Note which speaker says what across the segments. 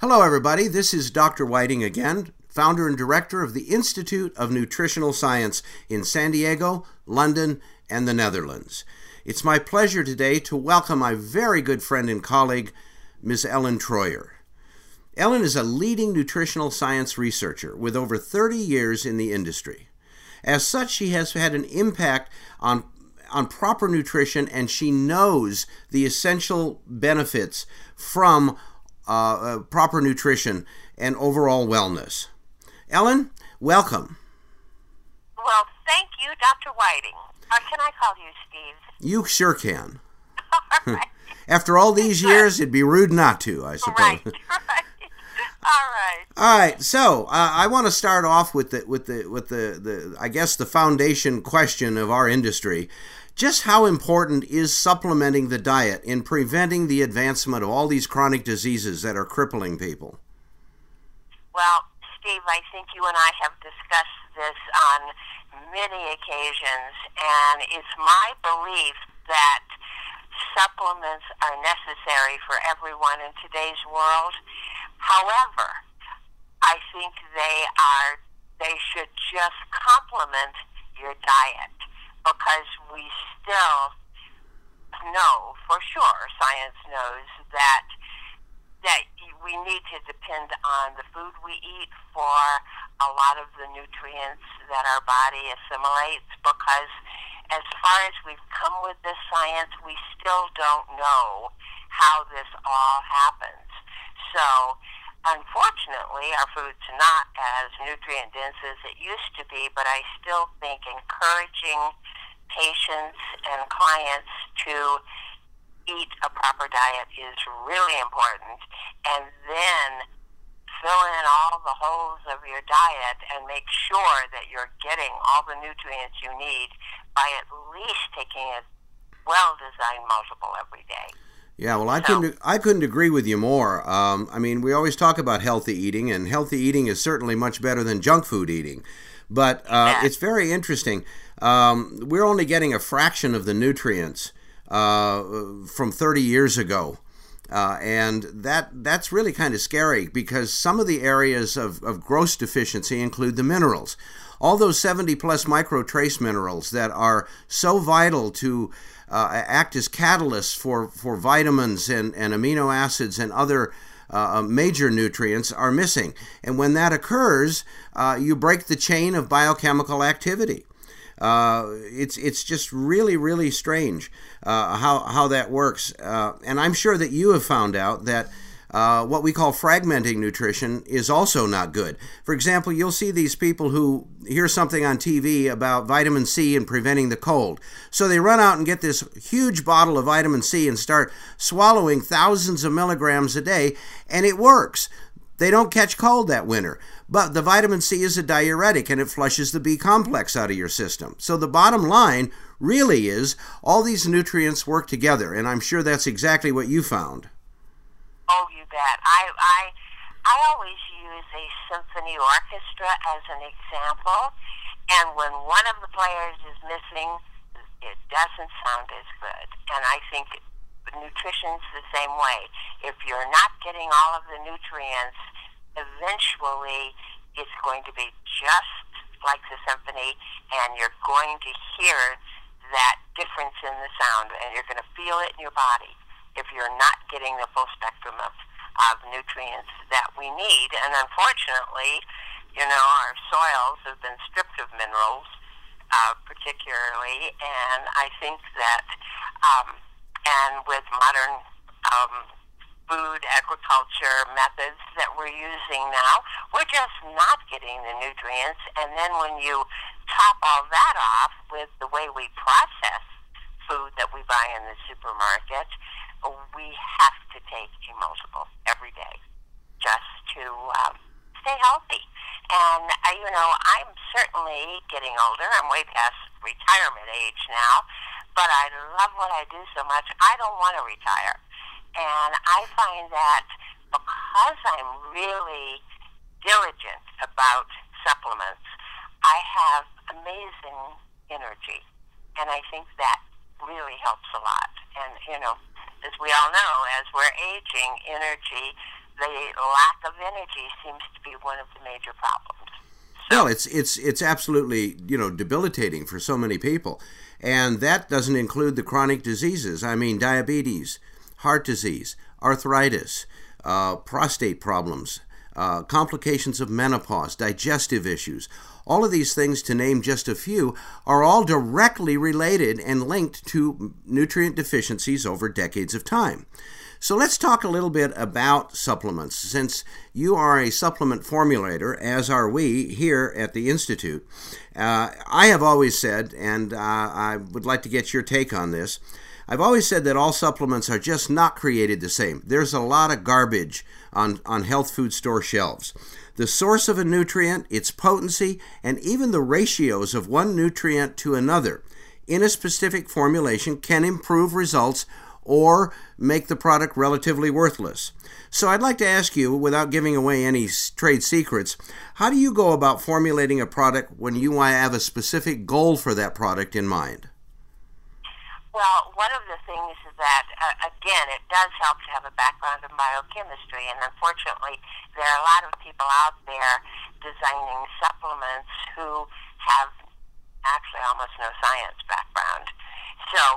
Speaker 1: Hello, everybody. This is Dr. Whiting again, founder and director of the Institute of Nutritional Science in San Diego, London, and the Netherlands. It's my pleasure today to welcome my very good friend and colleague, Ms. Ellen Troyer. Ellen is a leading nutritional science researcher with over 30 years in the industry. As such, she has had an impact on on proper nutrition and she knows the essential benefits from uh, uh, proper nutrition, and overall wellness. Ellen, welcome.
Speaker 2: Well, thank you, Dr. Whiting. Or can I call you Steve?
Speaker 1: You sure can. After all these years, it'd be rude not to, I suppose.
Speaker 2: Right, right. All right.
Speaker 1: All right. So uh, I want to start off with the with the with the, the I guess the foundation question of our industry. Just how important is supplementing the diet in preventing the advancement of all these chronic diseases that are crippling people?
Speaker 2: Well, Steve, I think you and I have discussed this on many occasions, and it's my belief that supplements are necessary for everyone in today's world. However, I think they are they should just complement your diet because we still know for sure, science knows that that we need to depend on the food we eat for a lot of the nutrients that our body assimilates because as far as we've come with this science, we still don't know how this all happens. So unfortunately, our food's not as nutrient dense as it used to be, but I still think encouraging patients and clients to eat a proper diet is really important. And then fill in all the holes of your diet and make sure that you're getting all the nutrients you need by at least taking a well-designed multiple every day.
Speaker 1: Yeah, well, I couldn't I couldn't agree with you more. Um, I mean, we always talk about healthy eating, and healthy eating is certainly much better than junk food eating. But uh, yeah. it's very interesting. Um, we're only getting a fraction of the nutrients uh, from 30 years ago. Uh, and that that's really kind of scary because some of the areas of, of gross deficiency include the minerals. All those 70 plus micro trace minerals that are so vital to uh, act as catalysts for, for vitamins and, and amino acids and other uh, uh, major nutrients are missing. And when that occurs, uh, you break the chain of biochemical activity. Uh, it's it's just really really strange uh, how how that works, uh, and I'm sure that you have found out that. Uh, what we call fragmenting nutrition is also not good. For example, you'll see these people who hear something on TV about vitamin C and preventing the cold. So they run out and get this huge bottle of vitamin C and start swallowing thousands of milligrams a day, and it works. They don't catch cold that winter. But the vitamin C is a diuretic and it flushes the B complex out of your system. So the bottom line really is all these nutrients work together, and I'm sure that's exactly what you found.
Speaker 2: Oh, you bet. I I I always use a symphony orchestra as an example, and when one of the players is missing, it doesn't sound as good. And I think nutrition's the same way. If you're not getting all of the nutrients, eventually it's going to be just like the symphony, and you're going to hear that difference in the sound, and you're going to feel it in your body if you're not getting the full spectrum of, of nutrients that we need. And unfortunately, you know, our soils have been stripped of minerals, uh, particularly, and I think that um, and with modern um, food agriculture methods that we're using now, we're just not getting the nutrients. And then when you top all that off with the way we process food that we buy in the supermarket, we have to take a multiple every day just to um, stay healthy. And, uh, you know, I'm certainly getting older. I'm way past retirement age now but I love what I do so much, I don't want to retire. And I find that because I'm really diligent about supplements, I have amazing energy. And I think that really helps a lot. And, you know, as we all know, as we're aging, energy the lack of energy seems to be one of the major problems.
Speaker 1: Well, it's it's it's absolutely you know debilitating for so many people, and that doesn't include the chronic diseases. I mean, diabetes, heart disease, arthritis, uh, prostate problems, uh, complications of menopause, digestive issues. All of these things, to name just a few, are all directly related and linked to nutrient deficiencies over decades of time. So let's talk a little bit about supplements. Since you are a supplement formulator, as are we here at the Institute, uh, I have always said, and uh, I would like to get your take on this. I've always said that all supplements are just not created the same. There's a lot of garbage on, on health food store shelves. The source of a nutrient, its potency, and even the ratios of one nutrient to another in a specific formulation can improve results or make the product relatively worthless. So I'd like to ask you, without giving away any trade secrets, how do you go about formulating a product when you have a specific goal for that product in mind?
Speaker 2: Well, one of the things is that, uh, again, it does help to have a background in biochemistry, and unfortunately, there are a lot of people out there designing supplements who have actually almost no science background.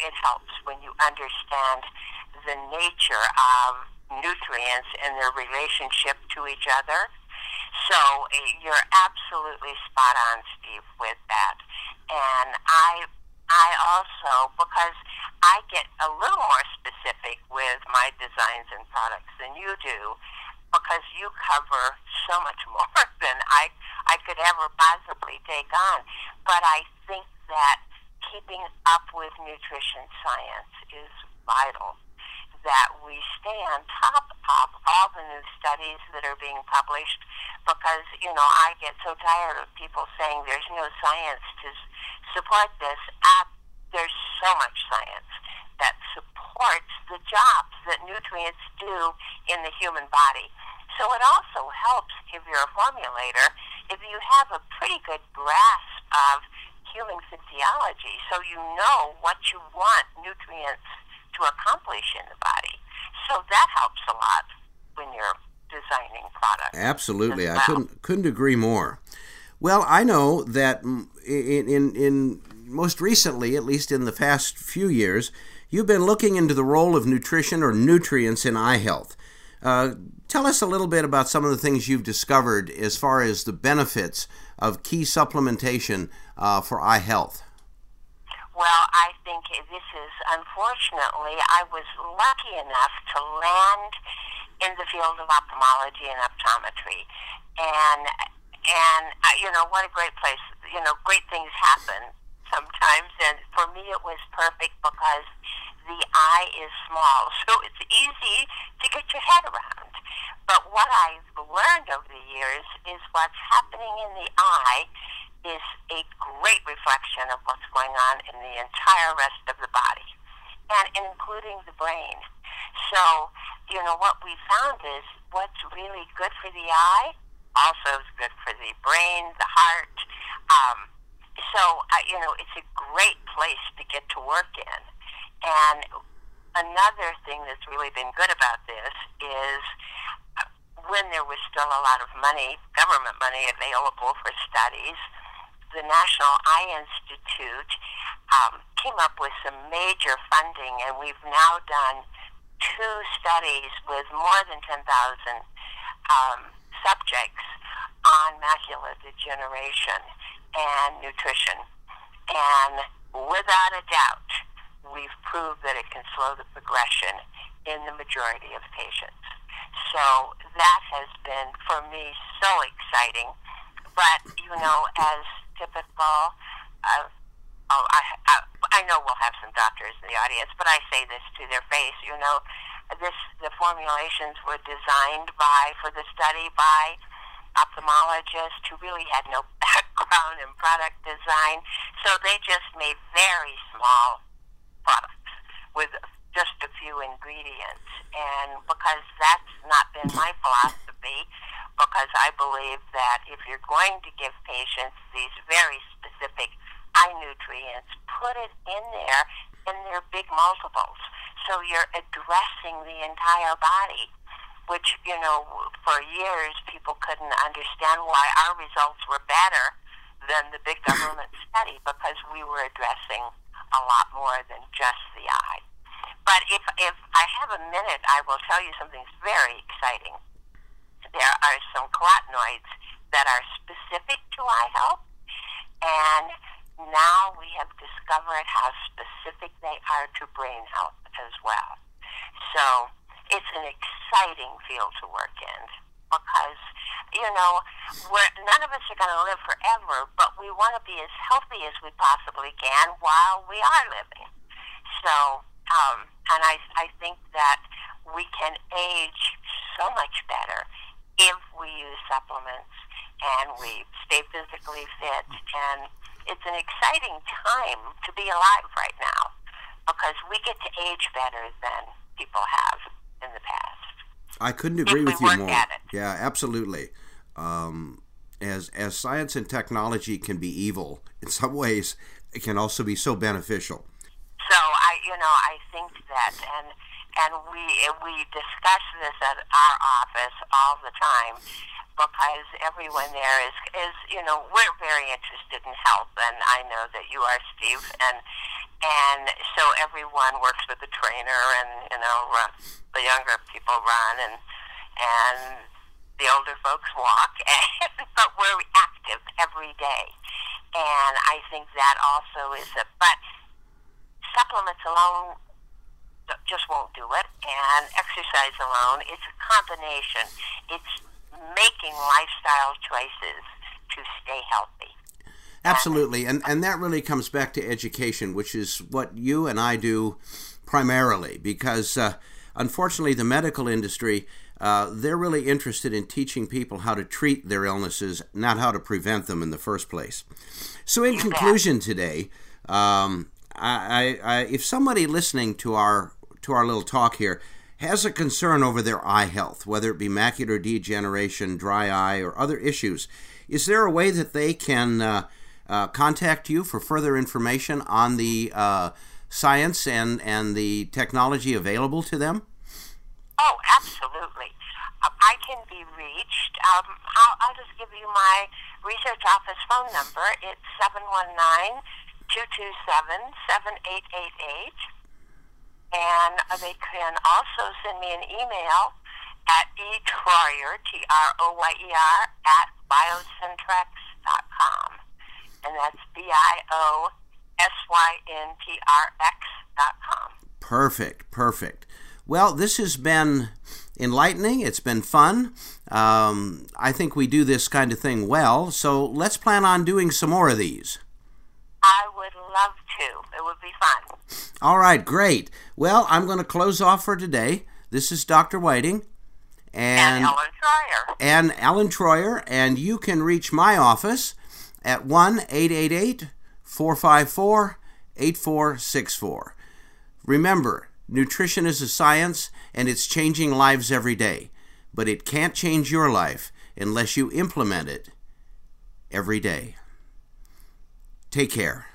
Speaker 2: It helps when you understand the nature of nutrients and their relationship to each other. So eh, you're absolutely spot on, Steve, with that. And I I also, because I get a little more specific with my designs and products than you do, because you cover so much more than I I could ever possibly take on. But I think that keeping up with nutrition science is vital. That we stay on top of all the new studies that are being published because, you know, I get so tired of people saying there's no science to support this. Uh, there's so much science that supports the jobs that nutrients do in the human body. So it also helps if you're a formulator if you have a pretty good grasp of human physiology so you know what you want nutrients to accomplish in the body. So that helps a lot when you're designing products.
Speaker 1: Absolutely. Well. I couldn't couldn't agree more. Well, I know that in, in, in most recently, at least in the past few years, you've been looking into the role of nutrition or nutrients in eye health. Uh, tell us a little bit about some of the things you've discovered as far as the benefits of key supplementation uh, for eye health.
Speaker 2: Well, I think this is unfortunately, I was lucky enough to land in the field of ophthalmology and optometry, and and uh, you know what a great place. You know, great things happen sometimes, and for me it was perfect because the eye is small, so it's easy to get your head around. But what I've learned over the years is what's happening in the eye is a great reflection of what's going on in the entire rest of the body, and including the brain. So, you know, what we found is what's really good for the eye also is good for the brain, the heart. Um, so, uh, you know, it's a great place to get to work in. And another thing that's really been good about this is uh, when there was still a lot of money, government money available for studies, the National Eye Institute um, came up with some major funding, and we've now done two studies with more than 10,000 um, subjects on macular degeneration and nutrition. And without a doubt, we've proved that it can slow the progression in the majority of patients. So that has been, for me, so exciting. But, you know, as typical, uh, oh, I, I, I know we'll have some doctors in the audience, but I say this to their face, you know, this the formulations were designed by, for the study by ophthalmologists who really had no background in product design. So they just made very small products with just a few ingredients. And because that's not been my philosophy, because I believe that if you're going to give patients these very specific eye nutrients, put it in there in their big multiples. So you're addressing the entire body which, you know, for years people couldn't understand why our results were better than the big government study because we were addressing a lot more than just the eye. But if, if I have a minute, I will tell you something very exciting. There are some carotenoids that are specific to eye health, and now we have discovered how specific they are to brain health as well. So it's an exciting field to work in because, you know, we're, none of us are going to live forever, but we want to be as healthy as we possibly can while we are living. So, um, and I, I think that we can age so much better if we use supplements and we stay physically fit. And it's an exciting time to be alive right now because we get to age better than people have in the past.
Speaker 1: I couldn't agree with you more. Yeah, absolutely. Um, as as science and technology can be evil in some ways, it can also be so beneficial.
Speaker 2: So I, you know, I think that, and and we we discuss this at our office all the time because everyone there is is you know we're very interested in health, and I know that you are, Steve, and and so everyone works with a trainer, and you know run, the younger people run, and and the older folks walk, and, but we're active every day, and I think that also is a but supplements alone just won't do it, and exercise alone, it's a combination. It's making lifestyle choices to stay healthy.
Speaker 1: Absolutely, and and that really comes back to education, which is what you and I do primarily, because uh, unfortunately, the medical industry. Uh, they're really interested in teaching people how to treat their illnesses, not how to prevent them in the first place. So, in conclusion, today, um, I, I, if somebody listening to our to our little talk here has a concern over their eye health, whether it be macular degeneration, dry eye, or other issues, is there a way that they can uh, uh, contact you for further information on the uh, science and, and the technology available to them?
Speaker 2: Oh, absolutely. Um, I can be reached. Um, I'll, I'll just give you my research office phone number. It's 719 227 7888 and they can also send me an email at etroyer, T-R-O-Y-E-R, at biosyntrx.com. And that's B-I-O-S-Y-N-T-R-X dot com.
Speaker 1: Perfect, perfect. Well, this has been enlightening. It's been fun. Um, I think we do this kind of thing well, so let's plan on doing some more of these.
Speaker 2: I would love to. It would be fun.
Speaker 1: All right, great. Well, I'm going to close off for today. This is Dr. Whiting.
Speaker 2: And, and Ellen Troyer.
Speaker 1: And Ellen Troyer. And you can reach my office at 1 888 454 8464. Remember, nutrition is a science and it's changing lives every day, but it can't change your life unless you implement it every day. Take care.